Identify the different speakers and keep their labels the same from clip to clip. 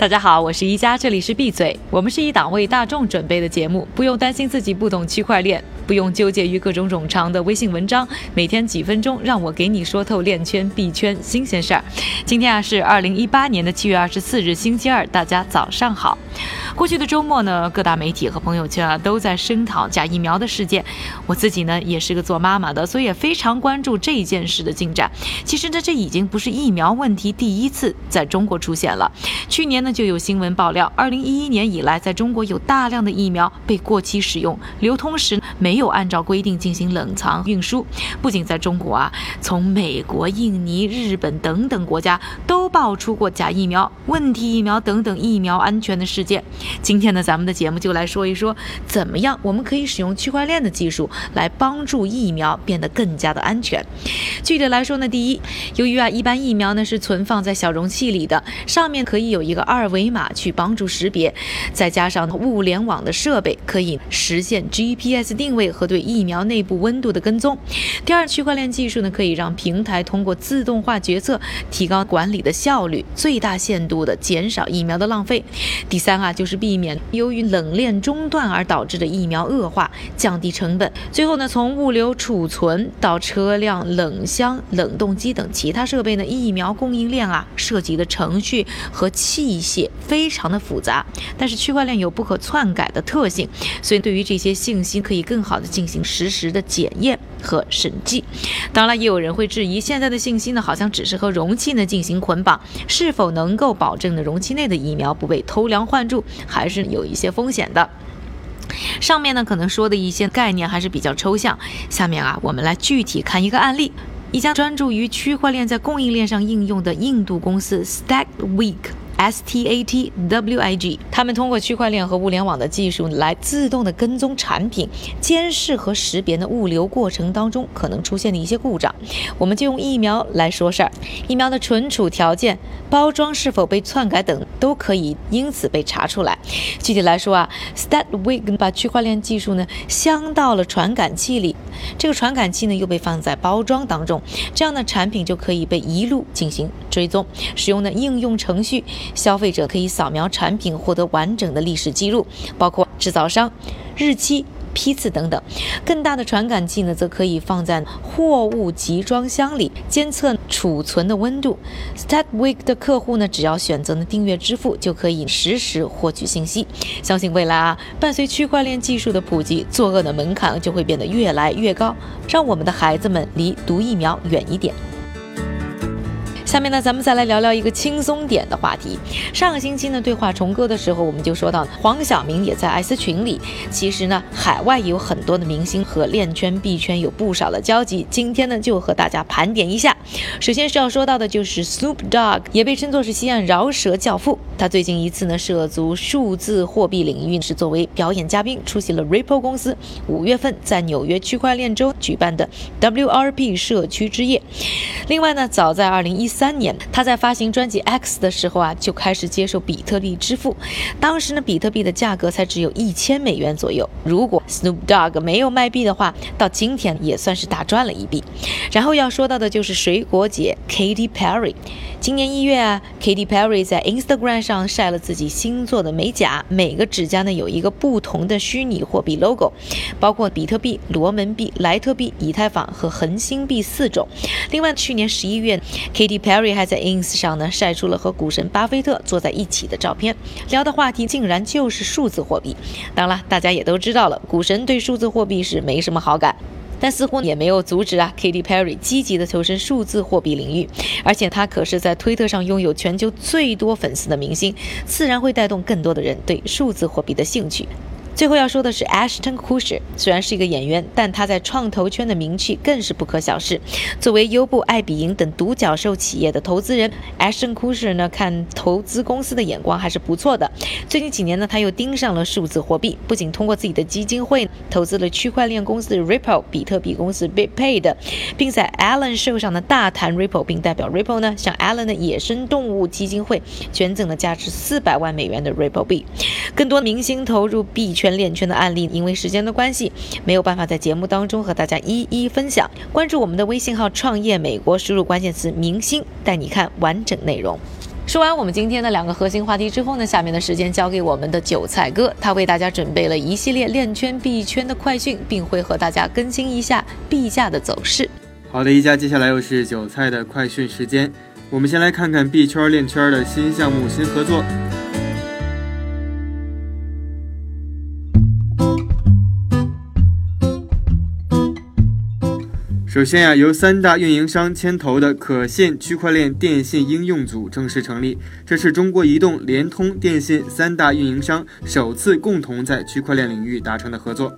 Speaker 1: 大家好，我是一加，这里是闭嘴。我们是一档为大众准备的节目，不用担心自己不懂区块链，不用纠结于各种冗长的微信文章，每天几分钟，让我给你说透链圈、币圈新鲜事儿。今天啊是二零一八年的七月二十四日，星期二，大家早上好。过去的周末呢，各大媒体和朋友圈啊都在声讨假疫苗的事件。我自己呢也是个做妈妈的，所以也非常关注这件事的进展。其实呢，这已经不是疫苗问题第一次在中国出现了。去年呢就有新闻爆料，二零一一年以来，在中国有大量的疫苗被过期使用，流通时没有按照规定进行冷藏运输。不仅在中国啊，从美国、印尼、日本等等国家都爆出过假疫苗、问题疫苗等等疫苗安全的事件。今天呢，咱们的节目就来说一说，怎么样我们可以使用区块链的技术来帮助疫苗变得更加的安全。具体来说呢，第一，由于啊，一般疫苗呢是存放在小容器里的，上面可以有一个二维码去帮助识别，再加上物联网的设备可以实现 GPS 定位和对疫苗内部温度的跟踪。第二，区块链技术呢可以让平台通过自动化决策提高管理的效率，最大限度的减少疫苗的浪费。第三啊，就是避免由于冷链中断而导致的疫苗恶化，降低成本。最后呢，从物流储存到车辆冷箱、冷冻机等其他设备呢，疫苗供应链啊，涉及的程序和器械非常的复杂。但是区块链有不可篡改的特性，所以对于这些信息可以更好的进行实时的检验和审计。当然，也有人会质疑，现在的信息呢，好像只是和容器呢进行捆绑，是否能够保证呢容器内的疫苗不被偷梁换柱？还是有一些风险的。上面呢可能说的一些概念还是比较抽象，下面啊我们来具体看一个案例。一家专注于区块链在供应链上应用的印度公司 Stackweek。S T A T W I G，他们通过区块链和物联网的技术来自动的跟踪产品，监视和识别呢物流过程当中可能出现的一些故障。我们就用疫苗来说事儿，疫苗的存储条件、包装是否被篡改等，都可以因此被查出来。具体来说啊，Statwig 把区块链技术呢镶到了传感器里，这个传感器呢又被放在包装当中，这样的产品就可以被一路进行追踪。使用的应用程序。消费者可以扫描产品，获得完整的历史记录，包括制造商、日期、批次等等。更大的传感器呢，则可以放在货物集装箱里，监测储存的温度。Statweek 的客户呢，只要选择呢订阅支付，就可以实时获取信息。相信未来啊，伴随区块链技术的普及，作恶的门槛就会变得越来越高，让我们的孩子们离毒疫苗远一点。下面呢，咱们再来聊聊一个轻松点的话题。上个星期呢，对话重歌的时候，我们就说到黄晓明也在艾斯群里。其实呢，海外也有很多的明星和链圈币圈有不少的交集。今天呢，就和大家盘点一下。首先是要说到的就是 Snoop Dogg，也被称作是西岸饶舌教父。他最近一次呢涉足数字货币领域，是作为表演嘉宾出席了 Ripple 公司五月份在纽约区块链周举办的 WRP 社区之夜。另外呢，早在二零一四三年，他在发行专辑 X 的时候啊，就开始接受比特币支付。当时呢，比特币的价格才只有一千美元左右。如果 Snoop Dogg 没有卖币的话，到今天也算是大赚了一笔。然后要说到的就是水果姐 Katy Perry。今年一月啊，Katy Perry 在 Instagram 上晒了自己新做的美甲，每个指甲呢有一个不同的虚拟货币 logo，包括比特币、罗门币、莱特币、以太坊和恒星币四种。另外，去年十一月，Katy Perry Perry 还在 Ins 上呢晒出了和股神巴菲特坐在一起的照片，聊的话题竟然就是数字货币。当然了，大家也都知道了，股神对数字货币是没什么好感。但似乎也没有阻止啊，Katy Perry 积极的投身数字货币领域，而且他可是在推特上拥有全球最多粉丝的明星，自然会带动更多的人对数字货币的兴趣。最后要说的是 Ashton Kutcher，虽然是一个演员，但他在创投圈的名气更是不可小视。作为优步、爱彼迎等独角兽企业的投资人，Ashton Kutcher 呢看投资公司的眼光还是不错的。最近几年呢，他又盯上了数字货币，不仅通过自己的基金会投资了区块链公司 Ripple、比特币公司 BitPay 的并在 Allen Show 上呢大谈 Ripple，并代表 Ripple 呢向 Allen 的野生动物基金会捐赠了价值四百万美元的 Ripple 币。更多明星投入币圈。链圈的案例，因为时间的关系，没有办法在节目当中和大家一一分享。关注我们的微信号“创业美国”，输入关键词“明星”，带你看完整内容。说完我们今天的两个核心话题之后呢，下面的时间交给我们的韭菜哥，他为大家准备了一系列链圈币圈的快讯，并会和大家更新一下币价的走势。
Speaker 2: 好的，一家，接下来又是韭菜的快讯时间，我们先来看看币圈链圈的新项目、新合作。首先呀，由三大运营商牵头的可信区块链电信应用组正式成立。这是中国移动、联通、电信三大运营商首次共同在区块链领域达成的合作。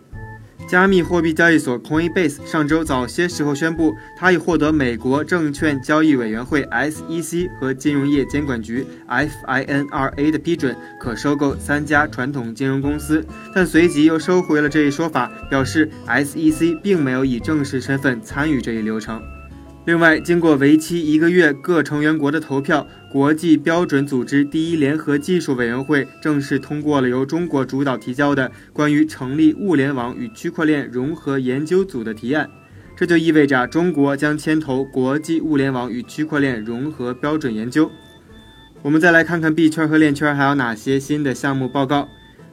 Speaker 2: 加密货币交易所 Coinbase 上周早些时候宣布，它已获得美国证券交易委员会 SEC 和金融业监管局 FINRA 的批准，可收购三家传统金融公司。但随即又收回了这一说法，表示 SEC 并没有以正式身份参与这一流程。另外，经过为期一个月各成员国的投票，国际标准组织第一联合技术委员会正式通过了由中国主导提交的关于成立物联网与区块链融合研究组的提案。这就意味着中国将牵头国际物联网与区块链融合标准研究。我们再来看看币圈和链圈还有哪些新的项目报告。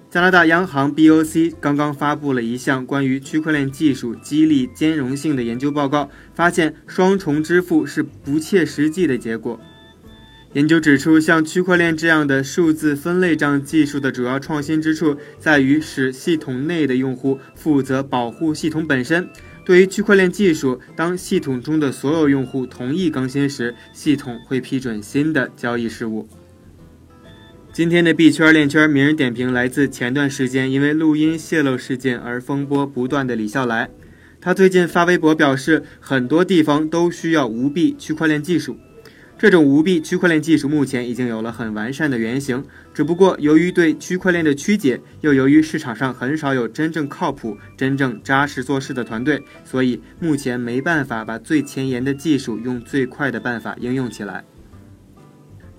Speaker 2: 加拿大央行 BOC 刚刚发布了一项关于区块链技术激励兼容性的研究报告，发现双重支付是不切实际的结果。研究指出，像区块链这样的数字分类账技术的主要创新之处在于使系统内的用户负责保护系统本身。对于区块链技术，当系统中的所有用户同意更新时，系统会批准新的交易事务。今天的币圈链圈名人点评来自前段时间因为录音泄露事件而风波不断的李笑来。他最近发微博表示，很多地方都需要无币区块链技术。这种无币区块链技术目前已经有了很完善的原型，只不过由于对区块链的曲解，又由于市场上很少有真正靠谱、真正扎实做事的团队，所以目前没办法把最前沿的技术用最快的办法应用起来。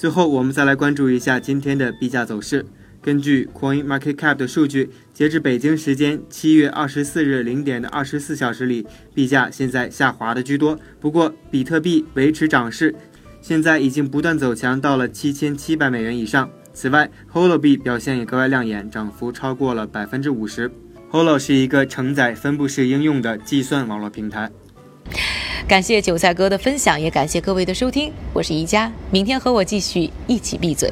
Speaker 2: 最后，我们再来关注一下今天的币价走势。根据 Coin Market Cap 的数据，截至北京时间七月二十四日零点的二十四小时里，币价现在下滑的居多。不过，比特币维持涨势，现在已经不断走强到了七千七百美元以上。此外，Holo 币表现也格外亮眼，涨幅超过了百分之五十。Holo 是一个承载分布式应用的计算网络平台。
Speaker 1: 感谢韭菜哥的分享，也感谢各位的收听。我是宜佳，明天和我继续一起闭嘴。